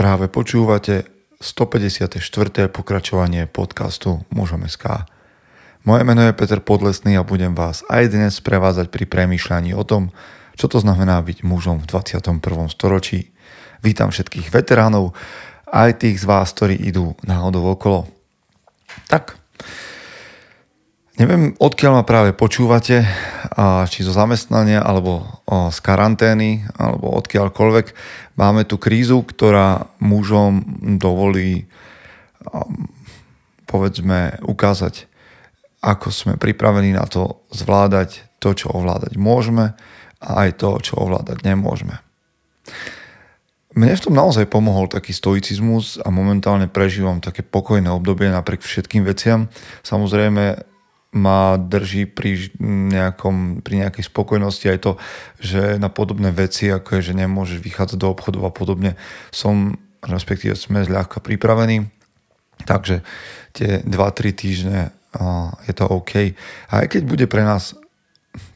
Práve počúvate 154. pokračovanie podcastu Mužom SK. Moje meno je Peter Podlesný a budem vás aj dnes prevázať pri premýšľaní o tom, čo to znamená byť mužom v 21. storočí. Vítam všetkých veteránov, aj tých z vás, ktorí idú náhodou okolo. Tak, Neviem, odkiaľ ma práve počúvate, či zo zamestnania, alebo z karantény, alebo odkiaľkoľvek. Máme tu krízu, ktorá mužom dovolí, povedzme, ukázať, ako sme pripravení na to zvládať to, čo ovládať môžeme a aj to, čo ovládať nemôžeme. Mne v tom naozaj pomohol taký stoicizmus a momentálne prežívam také pokojné obdobie napriek všetkým veciam. Samozrejme, ma drží pri, nejakom, pri nejakej spokojnosti aj to, že na podobné veci, ako je, že nemôžeš vychádzať do obchodov a podobne, som, respektíve sme zľahka pripravení. Takže tie 2-3 týždne je to OK. A aj keď bude pre nás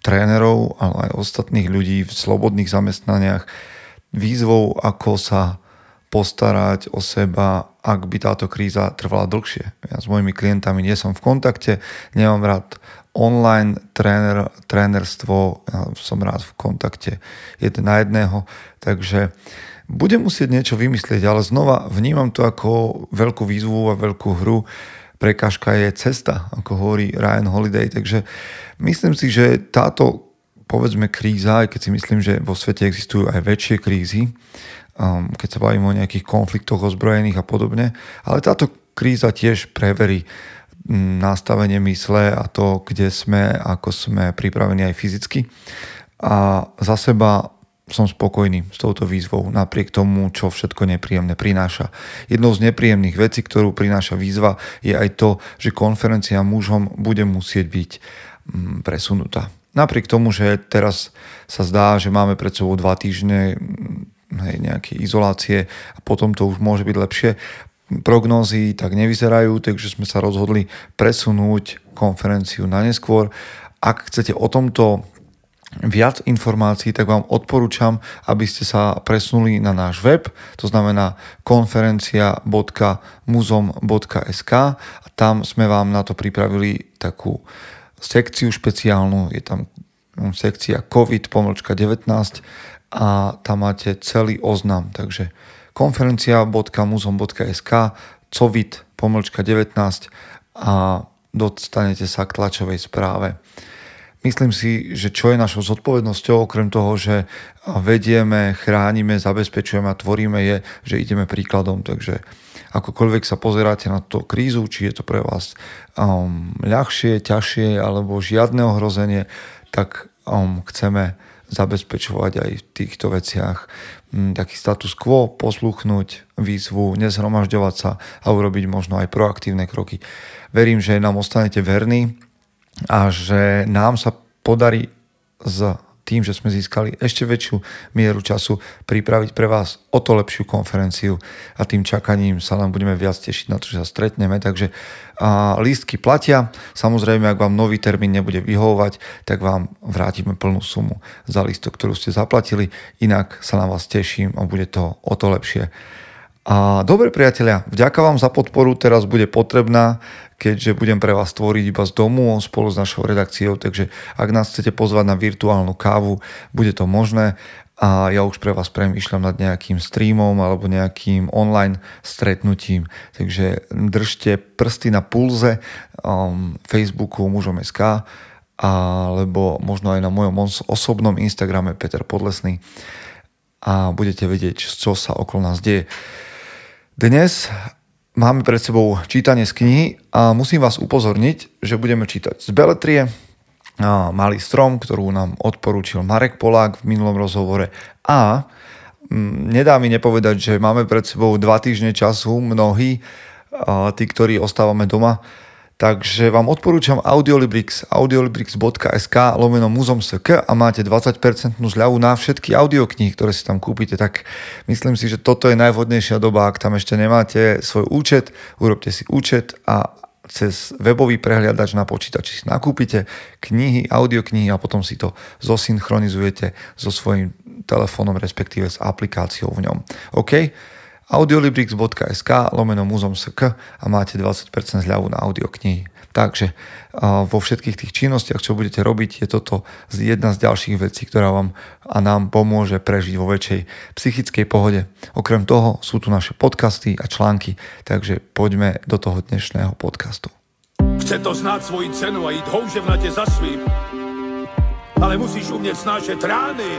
trénerov, ale aj ostatných ľudí v slobodných zamestnaniach výzvou, ako sa postarať o seba, ak by táto kríza trvala dlhšie. Ja s mojimi klientami nie som v kontakte, nemám rád online tréner, trénerstvo, ja som rád v kontakte jeden na jedného, takže budem musieť niečo vymyslieť, ale znova vnímam to ako veľkú výzvu a veľkú hru. Prekážka je cesta, ako hovorí Ryan Holiday, takže myslím si, že táto povedzme kríza, aj keď si myslím, že vo svete existujú aj väčšie krízy, um, keď sa bavíme o nejakých konfliktoch ozbrojených a podobne. Ale táto kríza tiež preverí mm, nastavenie mysle a to, kde sme, ako sme pripravení aj fyzicky. A za seba som spokojný s touto výzvou, napriek tomu, čo všetko nepríjemné prináša. Jednou z nepríjemných vecí, ktorú prináša výzva, je aj to, že konferencia mužom bude musieť byť mm, presunutá. Napriek tomu, že teraz sa zdá, že máme pred sebou dva týždne hej, nejaké izolácie a potom to už môže byť lepšie. Prognózy tak nevyzerajú, takže sme sa rozhodli presunúť konferenciu na neskôr. Ak chcete o tomto viac informácií, tak vám odporúčam, aby ste sa presunuli na náš web, to znamená konferencia.muzom.sk a tam sme vám na to pripravili takú sekciu špeciálnu, je tam sekcia COVID-19 a tam máte celý oznam. Takže konferencia.muzom.sk covit pomlčka 19 a dostanete sa k tlačovej správe. Myslím si, že čo je našou zodpovednosťou, okrem toho, že vedieme, chránime, zabezpečujeme a tvoríme, je, že ideme príkladom. Takže akokoľvek sa pozeráte na tú krízu, či je to pre vás um, ľahšie, ťažšie alebo žiadne ohrozenie, tak um, chceme zabezpečovať aj v týchto veciach mm, taký status quo, posluchnúť výzvu, nezhromažďovať sa a urobiť možno aj proaktívne kroky. Verím, že nám ostanete verní a že nám sa podarí z tým, že sme získali ešte väčšiu mieru času pripraviť pre vás o to lepšiu konferenciu a tým čakaním sa nám budeme viac tešiť na to, že sa stretneme. Takže a lístky platia. Samozrejme, ak vám nový termín nebude vyhovovať, tak vám vrátime plnú sumu za lístok, ktorú ste zaplatili. Inak sa na vás teším a bude to o to lepšie. A dobre priatelia, vďaka vám za podporu, teraz bude potrebná, keďže budem pre vás tvoriť iba z domu spolu s našou redakciou, takže ak nás chcete pozvať na virtuálnu kávu, bude to možné a ja už pre vás premýšľam nad nejakým streamom alebo nejakým online stretnutím. Takže držte prsty na pulze um, Facebooku mužom.sk alebo možno aj na mojom osobnom Instagrame Peter Podlesný a budete vedieť, čo sa okolo nás deje. Dnes máme pred sebou čítanie z knihy a musím vás upozorniť, že budeme čítať z Beletrie, Malý strom, ktorú nám odporúčil Marek Polák v minulom rozhovore. A mm, nedá mi nepovedať, že máme pred sebou dva týždne času mnohí, tí, ktorí ostávame doma, Takže vám odporúčam Audiolibrix, audiolibrix.sk lomeno muzom.sk a máte 20% zľavu na všetky audioknihy, ktoré si tam kúpite. Tak myslím si, že toto je najvhodnejšia doba, ak tam ešte nemáte svoj účet, urobte si účet a cez webový prehliadač na počítači si nakúpite knihy, audioknihy a potom si to zosynchronizujete so svojím telefónom, respektíve s aplikáciou v ňom. OK? audiolibrix.sk lomeno muzom.sk a máte 20% zľavu na audioknihy. Takže vo všetkých tých činnostiach, čo budete robiť, je toto jedna z ďalších vecí, ktorá vám a nám pomôže prežiť vo väčšej psychickej pohode. Okrem toho sú tu naše podcasty a články, takže poďme do toho dnešného podcastu. Chce to znáť svoji cenu a ísť houževnate za svým, ale musíš umieť snášať rány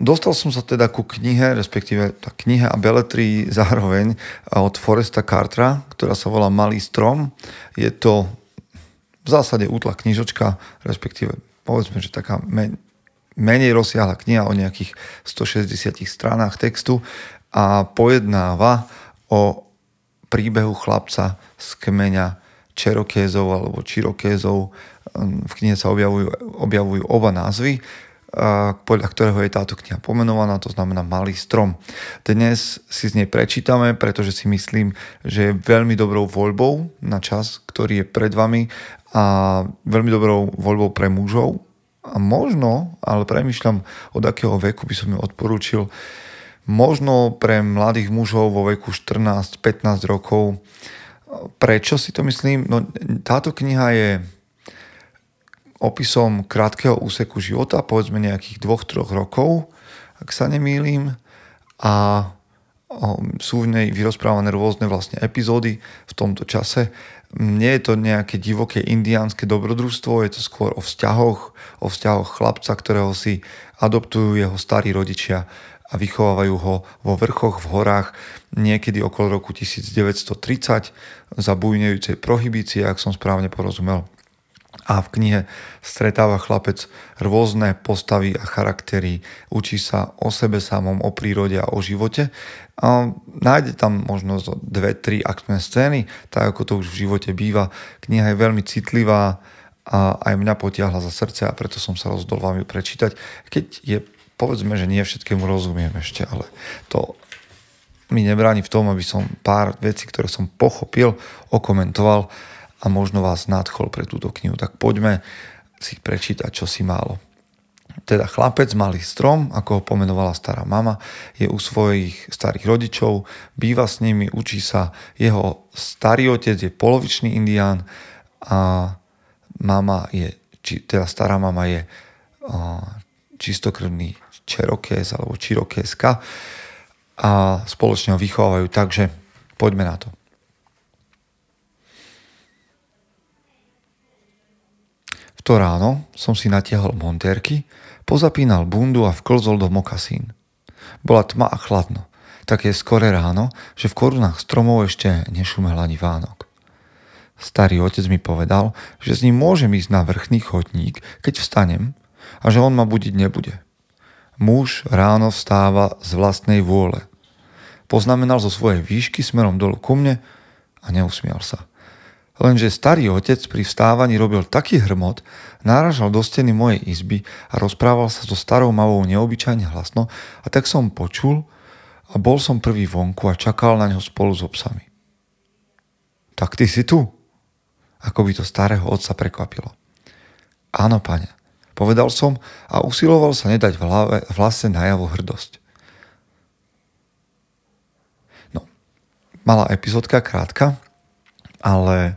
Dostal som sa teda ku knihe, respektíve tá kniha a beletrii zároveň od Foresta Cartera, ktorá sa volá Malý strom. Je to v zásade útla knižočka, respektíve povedzme, že taká men- menej rozsiahla kniha o nejakých 160 stranách textu a pojednáva o príbehu chlapca z kmeňa Čerokézov alebo Čirokézov. V knihe sa objavujú, objavujú oba názvy podľa ktorého je táto kniha pomenovaná, to znamená Malý strom. Dnes si z nej prečítame, pretože si myslím, že je veľmi dobrou voľbou na čas, ktorý je pred vami a veľmi dobrou voľbou pre mužov. A možno, ale premyšľam, od akého veku by som ju odporúčil, možno pre mladých mužov vo veku 14-15 rokov. Prečo si to myslím? No, táto kniha je opisom krátkeho úseku života, povedzme nejakých dvoch, troch rokov, ak sa nemýlim. A sú v nej vyrozprávané rôzne vlastne epizódy v tomto čase. Nie je to nejaké divoké indiánske dobrodružstvo, je to skôr o vzťahoch, o vzťahoch chlapca, ktorého si adoptujú jeho starí rodičia a vychovávajú ho vo vrchoch, v horách, niekedy okolo roku 1930 za bujnejúcej prohibície, ak som správne porozumel a v knihe stretáva chlapec rôzne postavy a charaktery, učí sa o sebe samom, o prírode a o živote. A nájde tam možno dve, tri aktné scény, tak ako to už v živote býva. Kniha je veľmi citlivá a aj mňa potiahla za srdce a preto som sa rozhodol vám ju prečítať. Keď je, povedzme, že nie všetkému rozumiem ešte, ale to mi nebráni v tom, aby som pár vecí, ktoré som pochopil, okomentoval a možno vás nadchol pre túto knihu. Tak poďme si prečítať, čo si málo. Teda chlapec, malý strom, ako ho pomenovala stará mama, je u svojich starých rodičov, býva s nimi, učí sa. Jeho starý otec je polovičný indián a mama je, či, teda stará mama je uh, čistokrvný čerokés alebo čirokéska a spoločne ho vychovávajú, takže poďme na to. V to ráno som si natiahol montérky, pozapínal bundu a vklzol do mokasín. Bola tma a chladno. Také skore ráno, že v korunách stromov ešte nešumel ani Vánok. Starý otec mi povedal, že s ním môžem ísť na vrchný chodník, keď vstanem a že on ma budiť nebude. Muž ráno vstáva z vlastnej vôle. Poznamenal zo svojej výšky smerom dolu ku mne a neusmial sa. Lenže starý otec pri vstávaní robil taký hrmot, náražal do steny mojej izby a rozprával sa so starou mavou neobyčajne hlasno a tak som počul a bol som prvý vonku a čakal na neho spolu s obsami. Tak ty si tu? Ako by to starého otca prekvapilo. Áno, pane, povedal som a usiloval sa nedať v, hlave, v hlase najavo hrdosť. No, malá epizódka, krátka, ale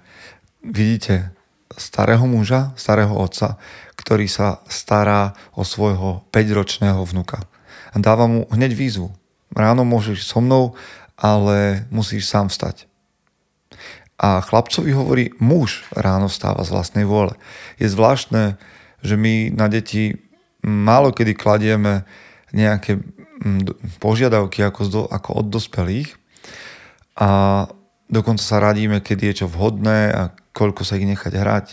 vidíte starého muža, starého otca, ktorý sa stará o svojho 5-ročného vnuka. A dáva mu hneď výzvu. Ráno môžeš so mnou, ale musíš sám vstať. A chlapcovi hovorí, muž ráno vstáva z vlastnej vôle. Je zvláštne, že my na deti málo kedy kladieme nejaké mm, požiadavky ako, ako od dospelých a dokonca sa radíme, kedy je čo vhodné a koľko sa ich nechať hrať.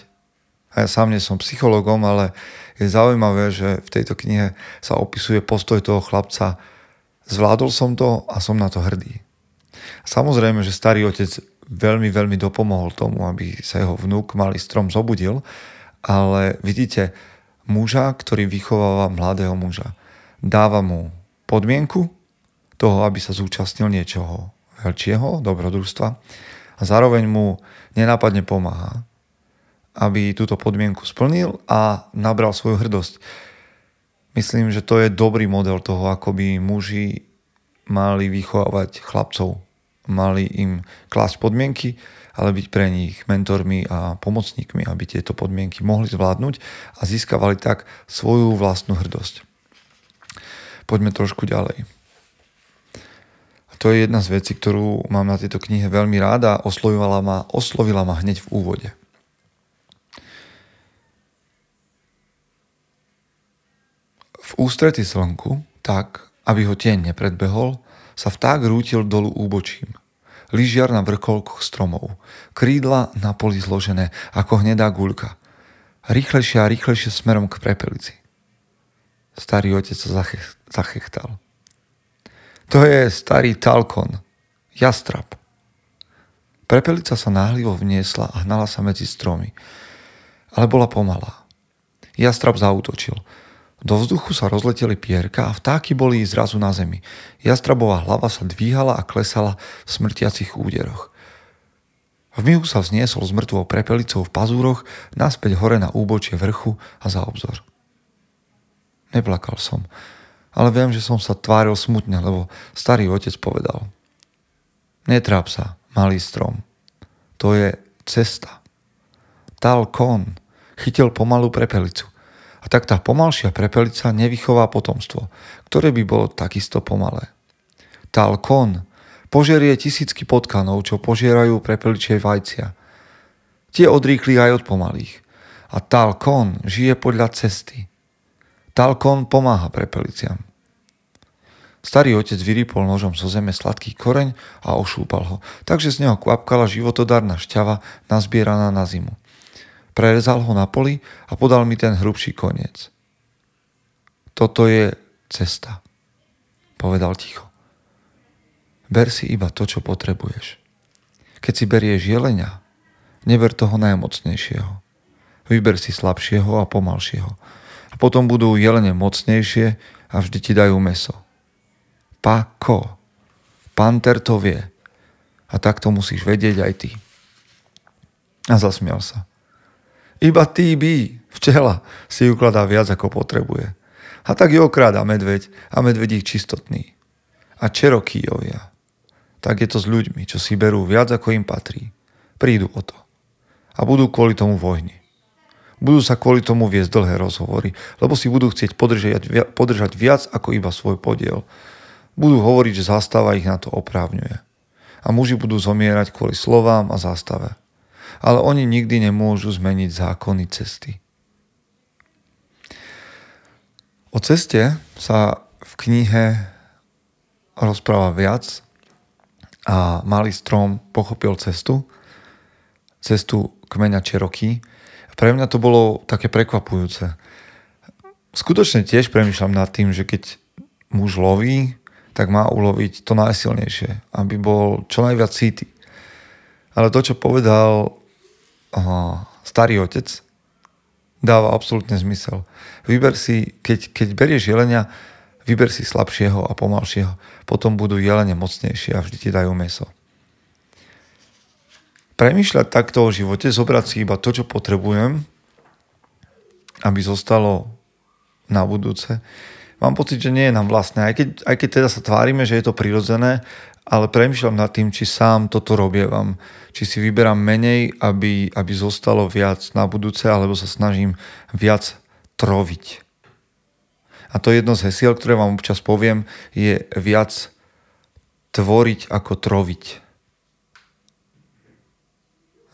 A ja sám nie som psychologom, ale je zaujímavé, že v tejto knihe sa opisuje postoj toho chlapca Zvládol som to a som na to hrdý. Samozrejme, že starý otec veľmi, veľmi dopomohol tomu, aby sa jeho vnúk malý strom zobudil, ale vidíte, muža, ktorý vychováva mladého muža, dáva mu podmienku toho, aby sa zúčastnil niečoho veľčieho, dobrodružstva a zároveň mu nenápadne pomáha, aby túto podmienku splnil a nabral svoju hrdosť. Myslím, že to je dobrý model toho, ako by muži mali vychovávať chlapcov mali im klásť podmienky, ale byť pre nich mentormi a pomocníkmi, aby tieto podmienky mohli zvládnuť a získavali tak svoju vlastnú hrdosť. Poďme trošku ďalej. To je jedna z vecí, ktorú mám na tejto knihe veľmi ráda oslovila ma, oslovila ma hneď v úvode. V ústrety slnku, tak, aby ho tieň nepredbehol, sa vták rútil dolu úbočím lyžiar na vrcholkoch stromov, krídla na poli zložené ako hnedá guľka. Rýchlejšie a rýchlejšie smerom k prepelici. Starý otec sa zachechtal. To je starý Talkon, jastrab. Prepelica sa náhlivo vniesla a hnala sa medzi stromy, ale bola pomalá. Jastrab zautočil – do vzduchu sa rozleteli pierka a vtáky boli zrazu na zemi. Jastrabová hlava sa dvíhala a klesala v smrtiacich úderoch. V mihu sa vzniesol s mŕtvou prepelicou v pazúroch naspäť hore na úbočie vrchu a za obzor. Neplakal som, ale viem, že som sa tváril smutne, lebo starý otec povedal. Netráp sa, malý strom. To je cesta. Tal kon chytil pomalú prepelicu – a tak tá pomalšia prepelica nevychová potomstvo, ktoré by bolo takisto pomalé. Talkon požerie tisícky potkanov, čo požierajú prepeličie vajcia. Tie odrýkli aj od pomalých. A Talkon žije podľa cesty. Talkon pomáha prepeliciam. Starý otec vyrypol nožom zo zeme sladký koreň a ošúpal ho, takže z neho kvapkala životodárna šťava nazbieraná na zimu. Prerezal ho na poli a podal mi ten hrubší koniec. Toto je cesta, povedal ticho. Ber si iba to, čo potrebuješ. Keď si berieš jelenia, neber toho najmocnejšieho. Vyber si slabšieho a pomalšieho. A potom budú jelene mocnejšie a vždy ti dajú meso. Pako. Panter to vie. A tak to musíš vedieť aj ty. A zasmial sa. Iba by, včela, si ukladá viac ako potrebuje. A tak ju okráda medveď a medvedík čistotný. A čerokýjovia. Tak je to s ľuďmi, čo si berú viac ako im patrí. Prídu o to. A budú kvôli tomu vojny. Budú sa kvôli tomu viesť dlhé rozhovory, lebo si budú chcieť podržať, podržať viac ako iba svoj podiel. Budú hovoriť, že zastava ich na to oprávňuje. A muži budú zomierať kvôli slovám a zástave ale oni nikdy nemôžu zmeniť zákony cesty. O ceste sa v knihe rozpráva viac a malý strom pochopil cestu, cestu kmeňa Čeroký. Pre mňa to bolo také prekvapujúce. Skutočne tiež premyšľam nad tým, že keď muž loví, tak má uloviť to najsilnejšie, aby bol čo najviac cíty. Ale to, čo povedal starý otec, dáva absolútne zmysel. Vyber si, keď, keď berieš jelenia, vyber si slabšieho a pomalšieho. Potom budú jelene mocnejšie a vždy ti dajú meso. Premýšľať takto o živote, zobrať si iba to, čo potrebujem, aby zostalo na budúce, mám pocit, že nie je nám vlastné. Aj keď, aj keď teda sa tvárime, že je to prirodzené, ale premyšľam nad tým, či sám toto robievam. Či si vyberám menej, aby, aby zostalo viac na budúce, alebo sa snažím viac troviť. A to jedno z hesiel, ktoré vám občas poviem, je viac tvoriť ako troviť.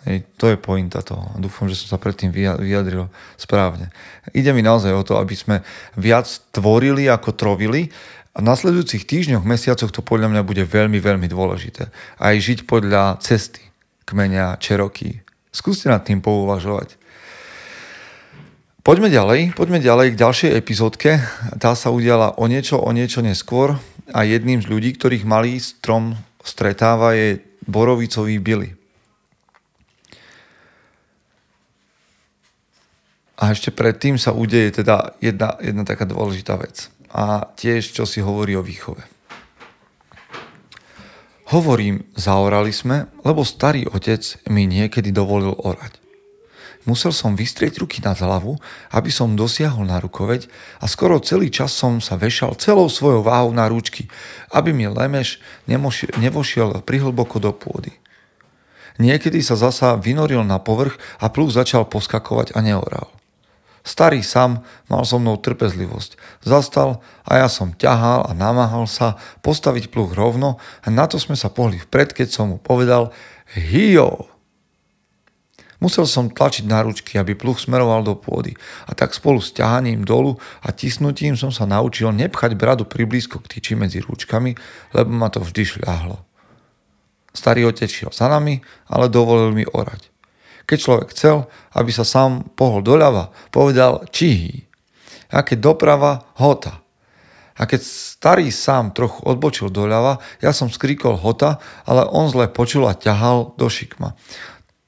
Hej, to je pointa toho. Dúfam, že som sa predtým vyjadril správne. Ide mi naozaj o to, aby sme viac tvorili ako trovili a v nasledujúcich týždňoch, mesiacoch to podľa mňa bude veľmi, veľmi dôležité. Aj žiť podľa cesty kmeňa Čeroký. Skúste nad tým pouvažovať. Poďme ďalej, poďme ďalej k ďalšej epizódke. Tá sa udiala o niečo, o niečo neskôr a jedným z ľudí, ktorých malý strom stretáva je borovicový Billy. A ešte predtým sa udeje teda jedna, jedna taká dôležitá vec. A tiež, čo si hovorí o výchove. Hovorím, zaorali sme, lebo starý otec mi niekedy dovolil orať. Musel som vystrieť ruky nad hlavu, aby som dosiahol na rukoveď a skoro celý čas som sa vešal celou svojou váhou na ručky, aby mi lemeš nevošiel prihlboko do pôdy. Niekedy sa zasa vynoril na povrch a pluch začal poskakovať a neoral. Starý sam mal so mnou trpezlivosť. Zastal a ja som ťahal a namáhal sa postaviť pluch rovno a na to sme sa pohli vpred, keď som mu povedal Hijo! Musel som tlačiť na ručky, aby pluch smeroval do pôdy. A tak spolu s ťahaním dolu a tisnutím som sa naučil nepchať bradu priblízko k tyči medzi ručkami, lebo ma to vždy šľahlo. Starý otec šiel za nami, ale dovolil mi orať. Keď človek chcel, aby sa sám pohol doľava, povedal čihý. A keď doprava, hota. A keď starý sám trochu odbočil doľava, ja som skrikol hota, ale on zle počul a ťahal do šikma.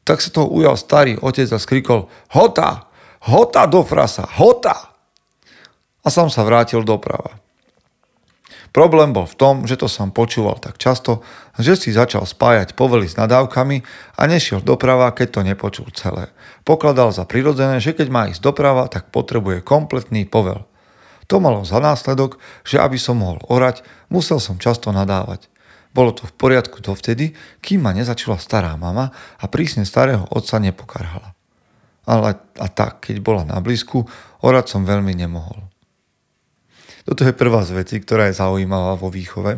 Tak sa toho ujal starý otec a skrikol Hota! Hota do frasa! Hota! A sám sa vrátil doprava. Problém bol v tom, že to som počúval tak často, že si začal spájať povely s nadávkami a nešiel doprava, keď to nepočul celé. Pokladal za prirodzené, že keď má ísť doprava, tak potrebuje kompletný povel. To malo za následok, že aby som mohol orať, musel som často nadávať. Bolo to v poriadku dovtedy, kým ma nezačula stará mama a prísne starého otca nepokarhala. Ale a tak, keď bola na blízku, orať som veľmi nemohol. Toto je prvá z vecí, ktorá je zaujímavá vo výchove.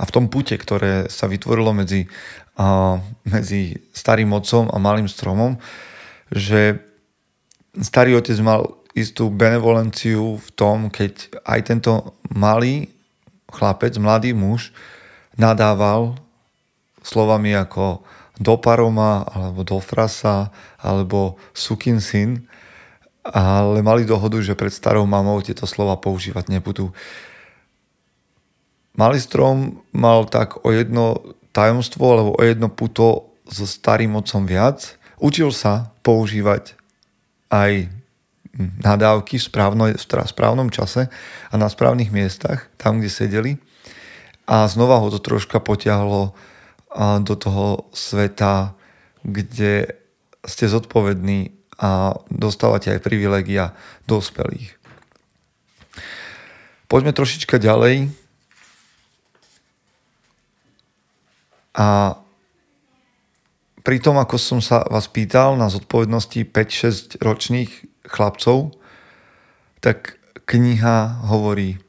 A v tom pute, ktoré sa vytvorilo medzi, a, medzi starým otcom a malým stromom, že starý otec mal istú benevolenciu v tom, keď aj tento malý chlapec, mladý muž, nadával slovami ako do alebo do alebo sukin syn, ale mali dohodu, že pred starou mamou tieto slova používať nebudú. Malý strom mal tak o jedno tajomstvo alebo o jedno puto so starým otcom viac. Učil sa používať aj nadávky v, správno, v správnom čase a na správnych miestach, tam, kde sedeli a znova ho to troška potiahlo do toho sveta, kde ste zodpovední a dostávate aj privilegia dospelých. Poďme trošička ďalej. A pri tom, ako som sa vás pýtal na zodpovednosti 5-6 ročných chlapcov, tak kniha hovorí,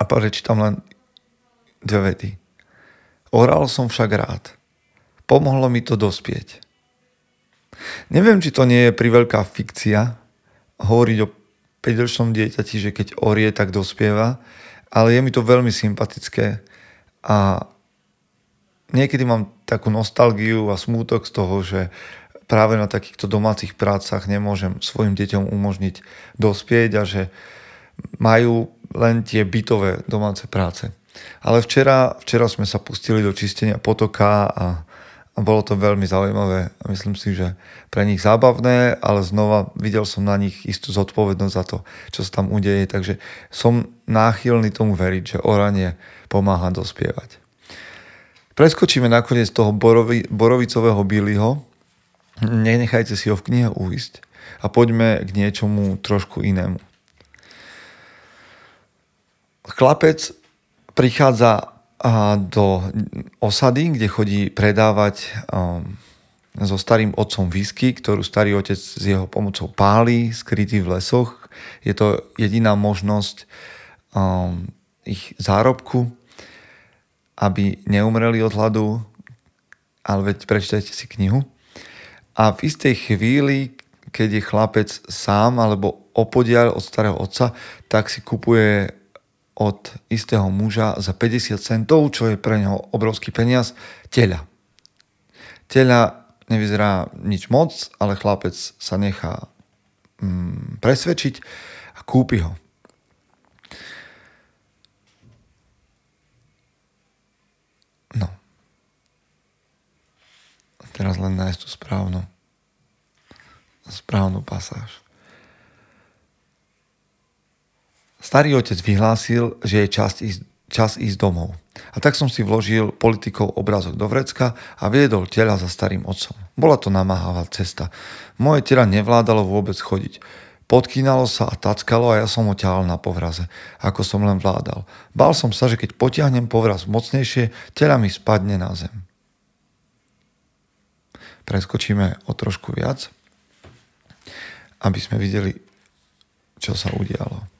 a prečítam len dve vety. Oral som však rád. Pomohlo mi to dospieť. Neviem, či to nie je priveľká fikcia hovoriť o 5-ročnom dieťati, že keď orie, tak dospieva, ale je mi to veľmi sympatické a niekedy mám takú nostalgiu a smútok z toho, že práve na takýchto domácich prácach nemôžem svojim deťom umožniť dospieť a že majú len tie bytové domáce práce. Ale včera, včera sme sa pustili do čistenia potoka a, a bolo to veľmi zaujímavé. A myslím si, že pre nich zábavné, ale znova videl som na nich istú zodpovednosť za to, čo sa tam udeje. Takže som náchylný tomu veriť, že oranie pomáha dospievať. Preskočíme nakoniec toho borovi, borovicového Billyho. Nenechajte si ho v knihe uísť a poďme k niečomu trošku inému. Chlapec prichádza do osady, kde chodí predávať so starým otcom whisky, ktorú starý otec s jeho pomocou páli, skrytý v lesoch. Je to jediná možnosť ich zárobku, aby neumreli od hladu, ale veď prečítajte si knihu. A v istej chvíli, keď je chlapec sám alebo opodiaľ od starého otca, tak si kupuje od istého muža za 50 centov, čo je pre neho obrovský peniaz, teľa. Teľa nevyzerá nič moc, ale chlapec sa nechá mm, presvedčiť a kúpi ho. No. Teraz len nájsť tú správnu správnu pasáž. Starý otec vyhlásil, že je čas ísť, čas ísť domov. A tak som si vložil politikov obrazok do vrecka a viedol tela za starým otcom. Bola to namáhavá cesta. Moje tela nevládalo vôbec chodiť. Podkýnalo sa a tackalo a ja som ho ťahal na povraze, ako som len vládal. Bál som sa, že keď potiahnem povraz mocnejšie, tela mi spadne na zem. Preskočíme o trošku viac aby sme videli, čo sa udialo.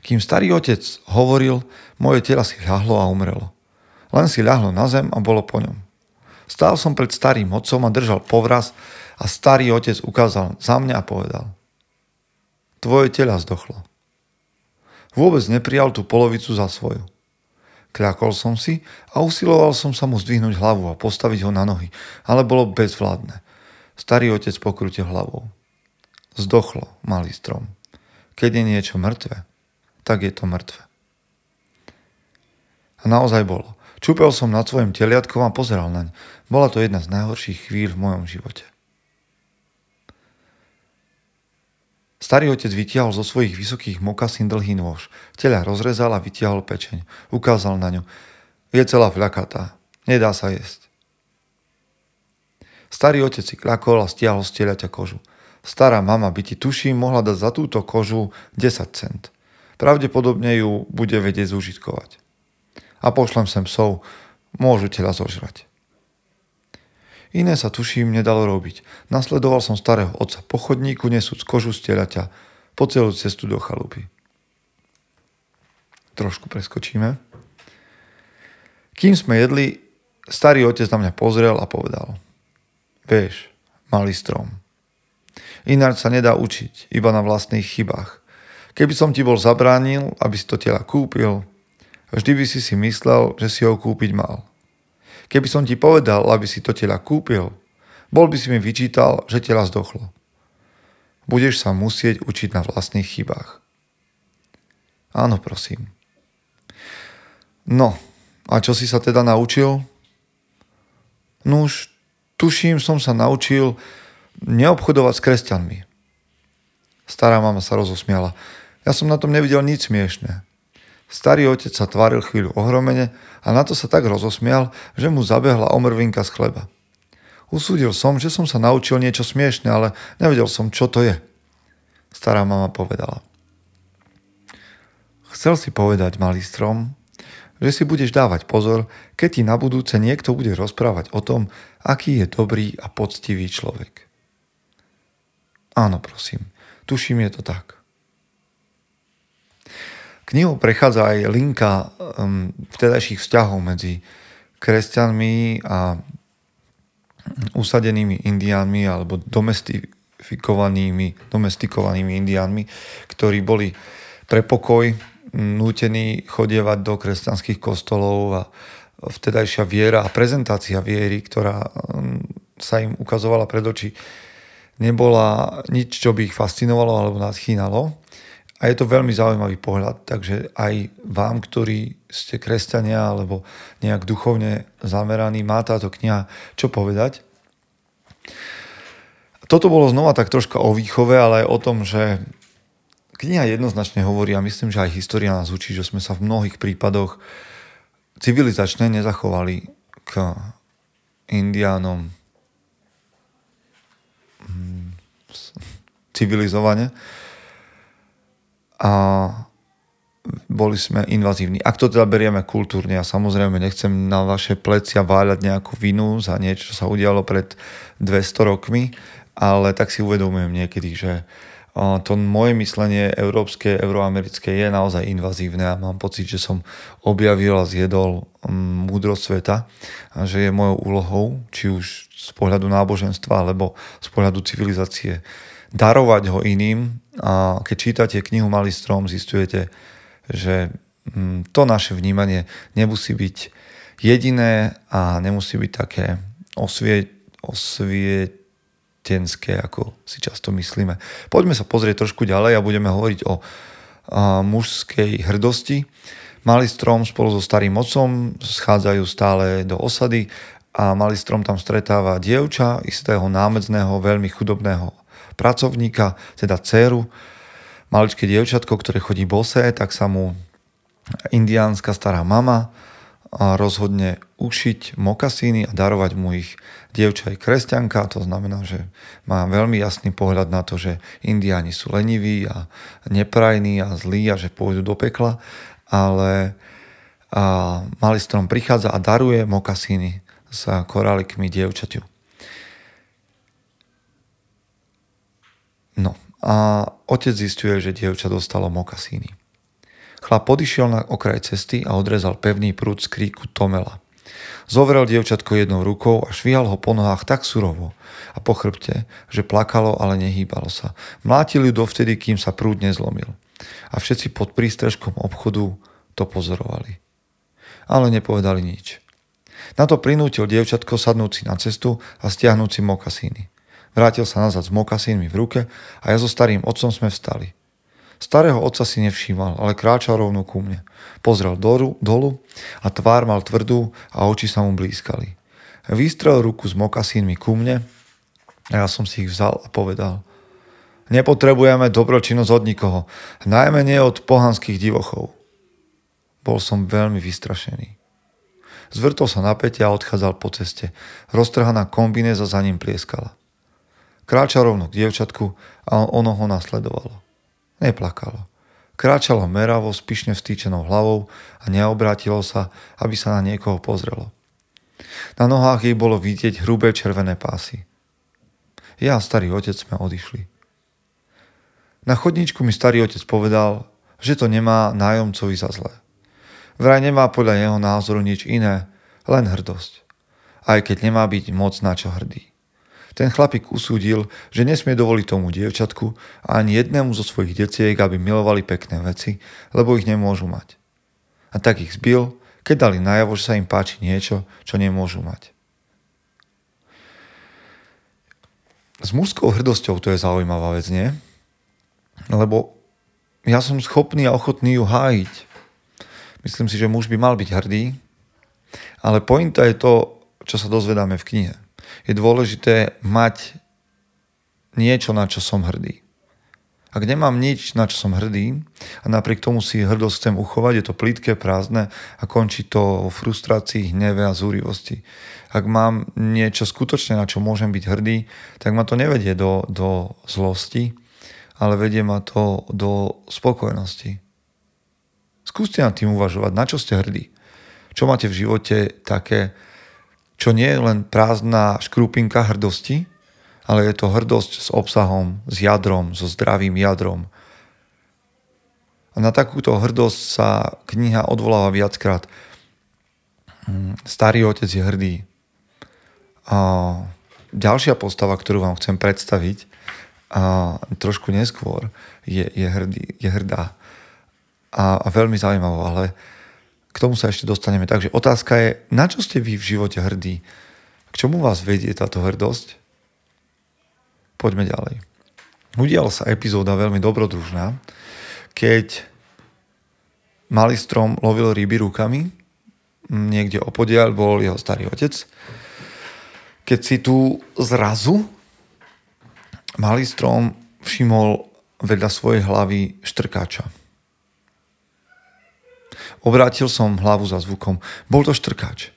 Kým starý otec hovoril, moje telo si ľahlo a umrelo. Len si ľahlo na zem a bolo po ňom. Stál som pred starým otcom a držal povraz a starý otec ukázal za mňa a povedal Tvoje tela zdochlo. Vôbec neprijal tú polovicu za svoju. Kľakol som si a usiloval som sa mu zdvihnúť hlavu a postaviť ho na nohy, ale bolo bezvládne. Starý otec pokrutil hlavou. Zdochlo, malý strom. Keď je niečo mŕtve, tak je to mŕtve. A naozaj bolo. Čúpel som nad svojim teliatkom a pozeral naň. Bola to jedna z najhorších chvíľ v mojom živote. Starý otec vytiahol zo svojich vysokých mokasín dlhý nôž. Teľa rozrezal a vytiahol pečeň. Ukázal na ňu. Je celá vľakatá. Nedá sa jesť. Starý otec si kľakol a stiahol z telaťa kožu. Stará mama by ti tuším mohla dať za túto kožu 10 cent. Pravdepodobne ju bude vedieť zúžitkovať. A pošlem sem psov, môžu tela zožrať. Iné sa tuším nedalo robiť. Nasledoval som starého otca po chodníku, nesúc kožu z telaťa po celú cestu do chalupy. Trošku preskočíme. Kým sme jedli, starý otec na mňa pozrel a povedal Vieš, malý strom, ináč sa nedá učiť, iba na vlastných chybách. Keby som ti bol zabránil, aby si to tela kúpil, vždy by si si myslel, že si ho kúpiť mal. Keby som ti povedal, aby si to tela kúpil, bol by si mi vyčítal, že tela zdochlo. Budeš sa musieť učiť na vlastných chybách. Áno, prosím. No, a čo si sa teda naučil? No už tuším, som sa naučil neobchodovať s kresťanmi. Stará mama sa rozosmiala. Ja som na tom nevidel nič smiešné. Starý otec sa tváril chvíľu ohromene a na to sa tak rozosmial, že mu zabehla omrvinka z chleba. Usúdil som, že som sa naučil niečo smiešne, ale nevedel som, čo to je. Stará mama povedala. Chcel si povedať, malý strom, že si budeš dávať pozor, keď ti na budúce niekto bude rozprávať o tom, aký je dobrý a poctivý človek. Áno, prosím, tuším je to tak knihou prechádza aj linka um, vtedajších vzťahov medzi kresťanmi a usadenými indiánmi alebo domestifikovanými, domestikovanými indiánmi, ktorí boli pre pokoj nútení chodievať do kresťanských kostolov a vtedajšia viera a prezentácia viery, ktorá um, sa im ukazovala pred oči, nebola nič, čo by ich fascinovalo alebo nadchýnalo. A je to veľmi zaujímavý pohľad, takže aj vám, ktorí ste kresťania alebo nejak duchovne zameraní, má táto kniha čo povedať. Toto bolo znova tak troška o výchove, ale aj o tom, že kniha jednoznačne hovorí a myslím, že aj história nás učí, že sme sa v mnohých prípadoch civilizačne nezachovali k indiánom hm, civilizovane a boli sme invazívni. Ak to teda berieme kultúrne, a samozrejme nechcem na vaše plecia váľať nejakú vinu za niečo, čo sa udialo pred 200 rokmi, ale tak si uvedomujem niekedy, že to moje myslenie európske, euroamerické je naozaj invazívne a mám pocit, že som objavil a zjedol mm, múdrosť sveta a že je mojou úlohou, či už z pohľadu náboženstva alebo z pohľadu civilizácie, darovať ho iným a keď čítate knihu Malý strom, zistujete, že mm, to naše vnímanie nemusí byť jediné a nemusí byť také osvie, osvie, ženské, ako si často myslíme. Poďme sa pozrieť trošku ďalej a budeme hovoriť o a, mužskej hrdosti. Malý strom spolu so starým otcom schádzajú stále do osady a malý strom tam stretáva dievča, istého námedzného, veľmi chudobného pracovníka, teda dceru, maličké dievčatko, ktoré chodí bosé, tak sa mu indiánska stará mama rozhodne ušiť mokasíny a darovať mu ich. Dievča je kresťanka, to znamená, že má veľmi jasný pohľad na to, že indiáni sú leniví a neprajní a zlí a že pôjdu do pekla, ale a malý strom prichádza a daruje mokasíny s korálikmi dievčaťu. No a otec zistuje, že dievča dostalo mokasíny. Chlap podišiel na okraj cesty a odrezal pevný prúd z kríku Tomela. Zovrel dievčatko jednou rukou a švihal ho po nohách tak surovo a po chrbte, že plakalo, ale nehýbalo sa. Mlátil ju dovtedy, kým sa prúd nezlomil. A všetci pod prístrežkom obchodu to pozorovali. Ale nepovedali nič. Na to prinútil dievčatko sadnúť si na cestu a stiahnuť si mokasíny. Vrátil sa nazad s mokasínmi v ruke a ja so starým otcom sme vstali. Starého otca si nevšímal, ale kráčal rovno ku mne. Pozrel dolu, dolu a tvár mal tvrdú a oči sa mu blízkali. Vystrel ruku s mokasínmi ku mne a ja som si ich vzal a povedal Nepotrebujeme dobročinnosť od nikoho, najmä nie od pohanských divochov. Bol som veľmi vystrašený. Zvrtol sa na pete a odchádzal po ceste. Roztrhaná kombinéza za ním plieskala. Kráčal rovno k dievčatku a ono ho nasledovalo. Neplakalo. Kráčalo meravo s pyšne vstýčenou hlavou a neobrátilo sa, aby sa na niekoho pozrelo. Na nohách jej bolo vidieť hrubé červené pásy. Ja a starý otec sme odišli. Na chodníčku mi starý otec povedal, že to nemá nájomcovi za zlé. Vraj nemá podľa jeho názoru nič iné, len hrdosť. Aj keď nemá byť moc na čo hrdý. Ten chlapík usúdil, že nesmie dovoliť tomu dievčatku a ani jednému zo svojich deciek, aby milovali pekné veci, lebo ich nemôžu mať. A tak ich zbil, keď dali najavo, že sa im páči niečo, čo nemôžu mať. S mužskou hrdosťou to je zaujímavá vec, nie? Lebo ja som schopný a ochotný ju hájiť. Myslím si, že muž by mal byť hrdý, ale pointa je to, čo sa dozvedáme v knihe je dôležité mať niečo, na čo som hrdý. Ak nemám nič, na čo som hrdý a napriek tomu si hrdosť chcem uchovať, je to plítke, prázdne a končí to o frustrácii, hneve a zúrivosti. Ak mám niečo skutočné, na čo môžem byť hrdý, tak ma to nevedie do, do zlosti, ale vedie ma to do spokojnosti. Skúste nad tým uvažovať, na čo ste hrdí. Čo máte v živote také, čo nie je len prázdna škrupinka hrdosti, ale je to hrdosť s obsahom, s jadrom, so zdravým jadrom. A na takúto hrdosť sa kniha odvoláva viackrát. Hm, starý otec je hrdý. A ďalšia postava, ktorú vám chcem predstaviť, a trošku neskôr, je, je, hrdý, je hrdá. A, a veľmi zaujímavá, ale k tomu sa ešte dostaneme. Takže otázka je, na čo ste vy v živote hrdí? K čomu vás vedie táto hrdosť? Poďme ďalej. Udiala sa epizóda veľmi dobrodružná, keď malý strom lovil ryby rukami, niekde opodiaľ bol jeho starý otec. Keď si tu zrazu malý strom všimol vedľa svojej hlavy štrkáča Obrátil som hlavu za zvukom. Bol to štrkač.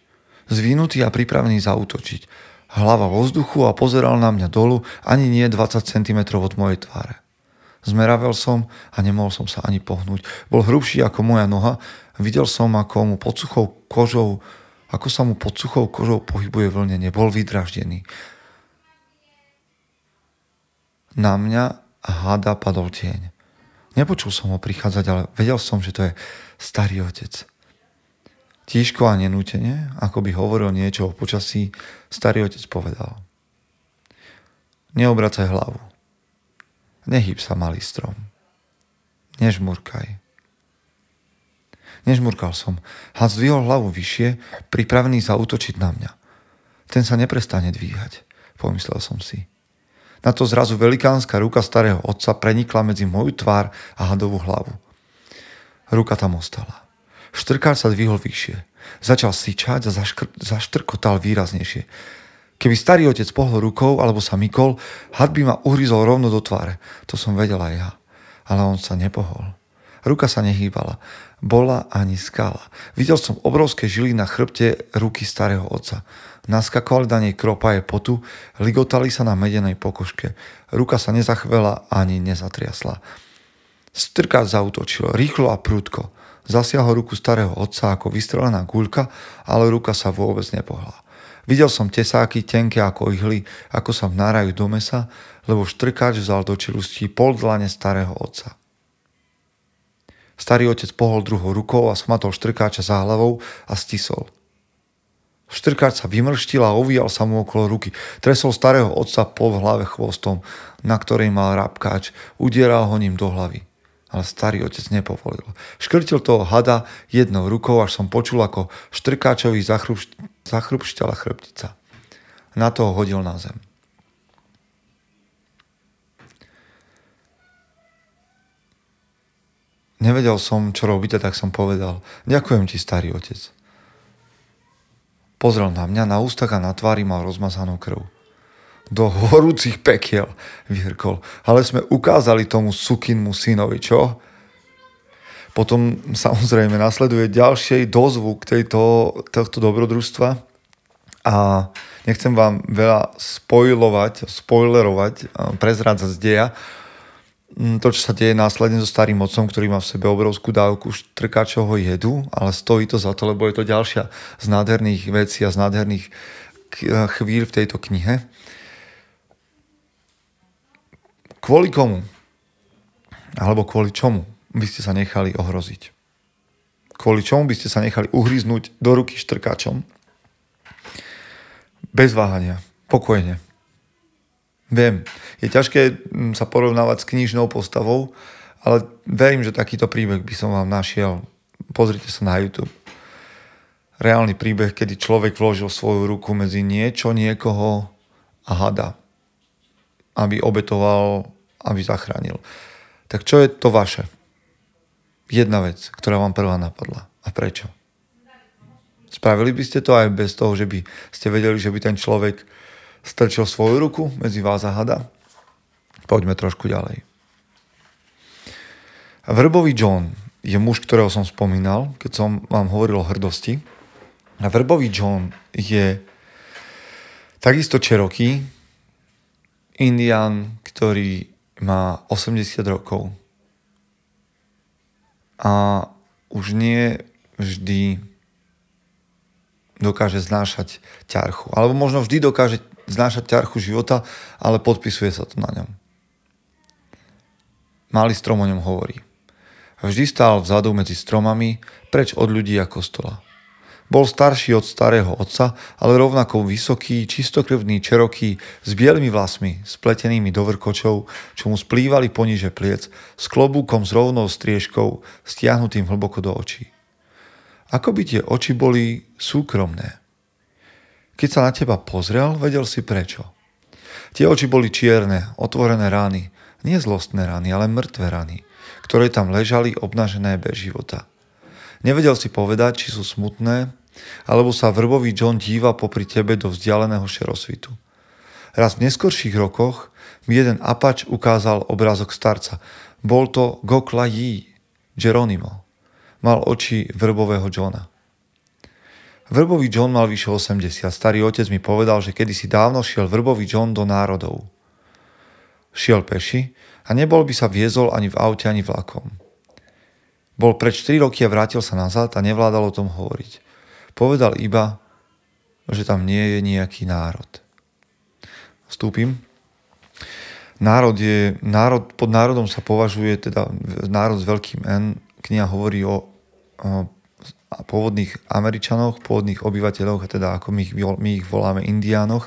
Zvinutý a pripravený zautočiť. Hlava vo vzduchu a pozeral na mňa dolu ani nie 20 cm od mojej tváre. Zmeravel som a nemohol som sa ani pohnúť. Bol hrubší ako moja noha. Videl som, ako mu pod suchou kožou ako sa mu pod suchou kožou pohybuje vlnenie. Bol vydraždený. Na mňa hada padol tieň. Nepočul som ho prichádzať, ale vedel som, že to je starý otec. Tížko a nenútene, ako by hovoril niečo o počasí, starý otec povedal. Neobracaj hlavu. Nehyb sa, malý strom. Nežmurkaj. Nežmurkal som. Had zdvihol hlavu vyššie, pripravený zautočiť na mňa. Ten sa neprestane dvíhať, pomyslel som si. Na to zrazu velikánska ruka starého otca prenikla medzi moju tvár a hadovú hlavu. Ruka tam ostala. Štrkáč sa dvihol vyššie. Začal sičať a zaškr- zaštrkotal výraznejšie. Keby starý otec pohol rukou alebo sa mykol, had by ma uhryzol rovno do tváre. To som vedela ja. Ale on sa nepohol. Ruka sa nehýbala. Bola ani skala. Videl som obrovské žily na chrbte ruky starého otca. Naskakovali na nej kropaje potu, ligotali sa na medenej pokožke. Ruka sa nezachvela ani nezatriasla. Strkát zautočil, rýchlo a prúdko. Zasiahol ruku starého otca ako vystrelená guľka, ale ruka sa vôbec nepohla. Videl som tesáky tenké ako ihly, ako sa vnárajú do mesa, lebo štrkáč vzal do čelustí pol dlane starého otca. Starý otec pohol druhou rukou a schmatol štrkáča za hlavou a stisol. Štrkáč sa vymrštil a ovíjal sa mu okolo ruky. Tresol starého otca po hlave chvostom, na ktorej mal rabkáč, udieral ho ním do hlavy ale starý otec nepovolil. Škrtil toho hada jednou rukou, až som počul, ako štrkáčovi zachrupšťala chrbtica. Na to ho hodil na zem. Nevedel som, čo robiť, tak som povedal, ďakujem ti, starý otec. Pozrel na mňa, na ústach a na tvári mal rozmazanú krv do horúcich pekiel, vyhrkol. Ale sme ukázali tomu sukinmu synovi, čo? Potom samozrejme nasleduje ďalšej dozvuk tejto, tohto dobrodružstva a nechcem vám veľa spojlovať, spoilerovať, prezrádzať z deja, to, čo sa deje následne so starým mocom, ktorý má v sebe obrovskú dávku štrkáčovho jedu, ale stojí to za to, lebo je to ďalšia z nádherných vecí a z nádherných chvíľ v tejto knihe. Kvôli komu? Alebo kvôli čomu by ste sa nechali ohroziť? Kvôli čomu by ste sa nechali uhryznúť do ruky štrkáčom? Bez váhania, pokojne. Viem, je ťažké mm, sa porovnávať s knižnou postavou, ale verím, že takýto príbeh by som vám našiel. Pozrite sa na YouTube. Reálny príbeh, kedy človek vložil svoju ruku medzi niečo, niekoho a hada aby obetoval, aby zachránil. Tak čo je to vaše? Jedna vec, ktorá vám prvá napadla. A prečo? Spravili by ste to aj bez toho, že by ste vedeli, že by ten človek strčil svoju ruku medzi vás a hada? Poďme trošku ďalej. Vrbový John je muž, ktorého som spomínal, keď som vám hovoril o hrdosti. A Vrbový John je takisto Cherokee, Indian, ktorý má 80 rokov a už nie vždy dokáže znášať ťarchu. Alebo možno vždy dokáže znášať ťarchu života, ale podpisuje sa to na ňom. Malý strom o ňom hovorí. Vždy stál vzadu medzi stromami, preč od ľudí a kostola. Bol starší od starého otca, ale rovnako vysoký, čistokrvný čeroký, s bielými vlasmi, spletenými do vrkočov, čo mu splývali poniže pliec, s klobúkom s rovnou striežkou, stiahnutým hlboko do očí. Ako by tie oči boli súkromné. Keď sa na teba pozrel, vedel si prečo. Tie oči boli čierne, otvorené rány, nie zlostné rany, ale mŕtve rany, ktoré tam ležali obnažené bez života. Nevedel si povedať, či sú smutné, alebo sa vrbový John díva popri tebe do vzdialeného šerosvitu. Raz v neskorších rokoch mi jeden apač ukázal obrázok starca. Bol to Gokla Yi, Geronimo. Mal oči vrbového Johna. Vrbový John mal vyše 80. Starý otec mi povedal, že kedysi dávno šiel vrbový John do národov. Šiel peši a nebol by sa viezol ani v aute, ani vlakom. Bol preč 4 roky a vrátil sa nazad a nevládal o tom hovoriť. Povedal iba, že tam nie je nejaký národ. Vstúpim. Národ je, národ, pod národom sa považuje teda národ s veľkým N. Kniha hovorí o, o pôvodných Američanoch, pôvodných obyvateľoch, a teda ako my ich, my ich voláme Indiánoch.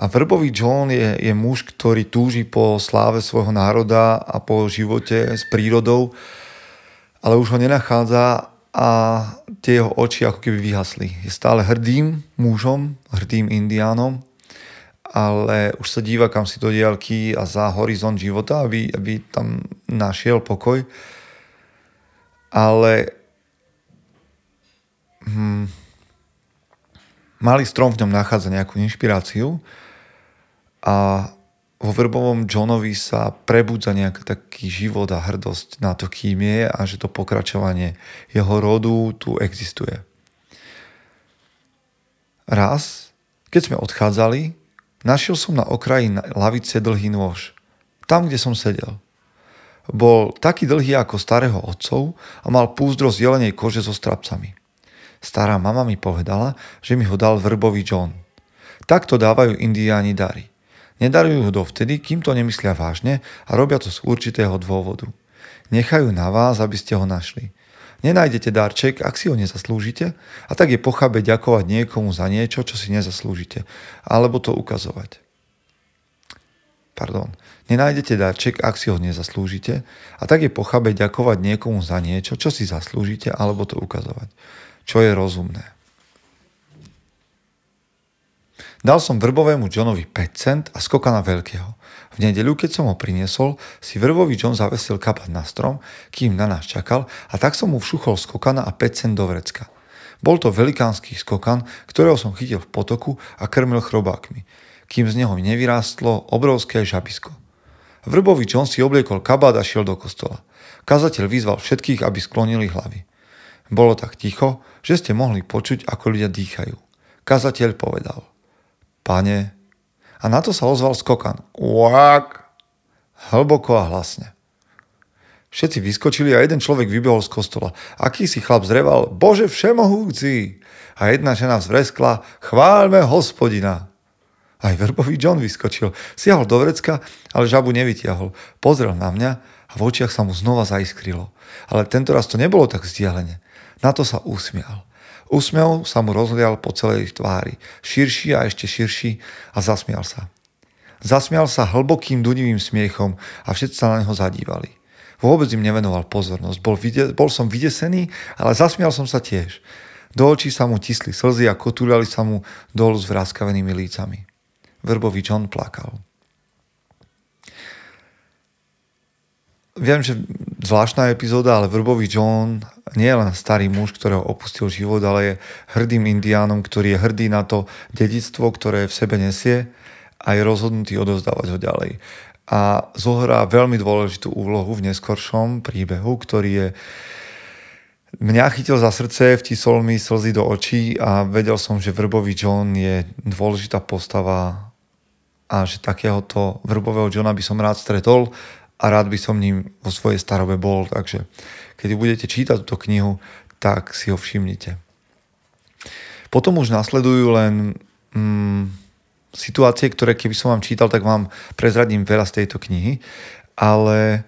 A Vrbový John je, je muž, ktorý túži po sláve svojho národa a po živote s prírodou, ale už ho nenachádza a tie jeho oči ako keby vyhasli. Je stále hrdým mužom, hrdým indiánom ale už sa díva kam si do diálky a za horizont života, aby, aby tam našiel pokoj. Ale hm, malý strom v ňom nachádza nejakú inšpiráciu a vo verbovom Johnovi sa prebudza nejaký taký život a hrdosť na to, kým je a že to pokračovanie jeho rodu tu existuje. Raz, keď sme odchádzali, našiel som na okraji lavice dlhý nôž. Tam, kde som sedel. Bol taký dlhý ako starého otcov a mal púzdro z jelenej kože so strapcami. Stará mama mi povedala, že mi ho dal vrbový John. Takto dávajú indiáni dary. Nedarujú ho dovtedy, kým to nemyslia vážne a robia to z určitého dôvodu. Nechajú na vás, aby ste ho našli. Nenájdete darček, ak si ho nezaslúžite a tak je pochabe ďakovať niekomu za niečo, čo si nezaslúžite, alebo to ukazovať. Pardon. Nenájdete darček, ak si ho nezaslúžite a tak je pochabe ďakovať niekomu za niečo, čo si zaslúžite, alebo to ukazovať. Čo je rozumné. Dal som vrbovému Johnovi 5 cent a skokana veľkého. V nedeľu, keď som ho priniesol, si vrbový John zavesil kapať na strom, kým na nás čakal a tak som mu všuchol skokana a 5 cent do vrecka. Bol to velikánsky skokan, ktorého som chytil v potoku a krmil chrobákmi, kým z neho nevyrástlo obrovské žabisko. Vrbový John si obliekol kabát a šiel do kostola. Kazateľ vyzval všetkých, aby sklonili hlavy. Bolo tak ticho, že ste mohli počuť, ako ľudia dýchajú. Kazateľ povedal. Pane. A na to sa ozval skokan. Uák. Hlboko a hlasne. Všetci vyskočili a jeden človek vybehol z kostola. Aký si chlap zreval, Bože všemohúci! A jedna žena zvreskla, chváľme hospodina. Aj verbový John vyskočil. Siahol do vrecka, ale žabu nevytiahol. Pozrel na mňa a v očiach sa mu znova zaiskrilo. Ale tento raz to nebolo tak vzdialene. Na to sa usmial. Úsmev sa mu rozlial po celej tvári, širší a ešte širší a zasmial sa. Zasmial sa hlbokým dunivým smiechom a všetci sa na neho zadívali. Vôbec im nevenoval pozornosť. Bol, vide- bol som vydesený, ale zasmial som sa tiež. Do očí sa mu tisli slzy a kotúľali sa mu dolu s vráskavenými lícami. Verbový John plakal. Viem, že zvláštna epizóda, ale Vrbový John nie je len starý muž, ktorého opustil život, ale je hrdým indiánom, ktorý je hrdý na to dedictvo, ktoré v sebe nesie a je rozhodnutý odozdávať ho ďalej. A zohrá veľmi dôležitú úlohu v neskoršom príbehu, ktorý je Mňa chytil za srdce, vtisol mi slzy do očí a vedel som, že Vrbový John je dôležitá postava a že takéhoto Vrbového Johna by som rád stretol a rád by som ním vo svojej starobe bol, takže keď budete čítať túto knihu, tak si ho všimnite. Potom už nasledujú len mm, situácie, ktoré keby som vám čítal, tak vám prezradím veľa z tejto knihy, ale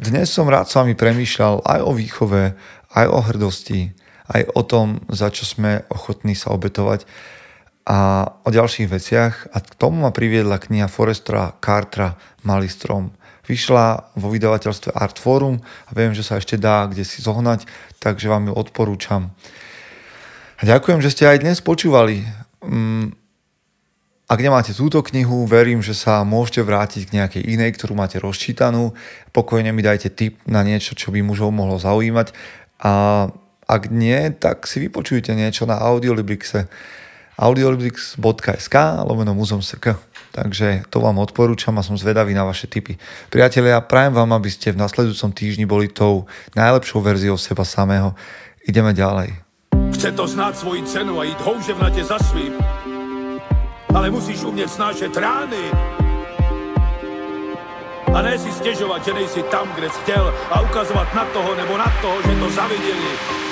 dnes som rád s vami premýšľal aj o výchove, aj o hrdosti, aj o tom, za čo sme ochotní sa obetovať a o ďalších veciach. A k tomu ma priviedla kniha Forestra Cartra Malý strom vyšla vo vydavateľstve Art Forum a viem, že sa ešte dá kde si zohnať, takže vám ju odporúčam. A ďakujem, že ste aj dnes počúvali. Mm, ak nemáte túto knihu, verím, že sa môžete vrátiť k nejakej inej, ktorú máte rozčítanú. Pokojne mi dajte tip na niečo, čo by mužov mohlo zaujímať. A ak nie, tak si vypočujte niečo na Audiolibrixe audiolibrix.sk lomeno muzom.sk Takže to vám odporúčam a som zvedavý na vaše tipy. Priatelia, prajem vám, aby ste v nasledujúcom týždni boli tou najlepšou verziou seba samého. Ideme ďalej. Chce to znáť svoji cenu a ísť houževnate za svým. Ale musíš umieť snášať rány. A ne si stiežovať, že nejsi tam, kde si chcel a ukazovať na toho nebo na toho, že to zavideli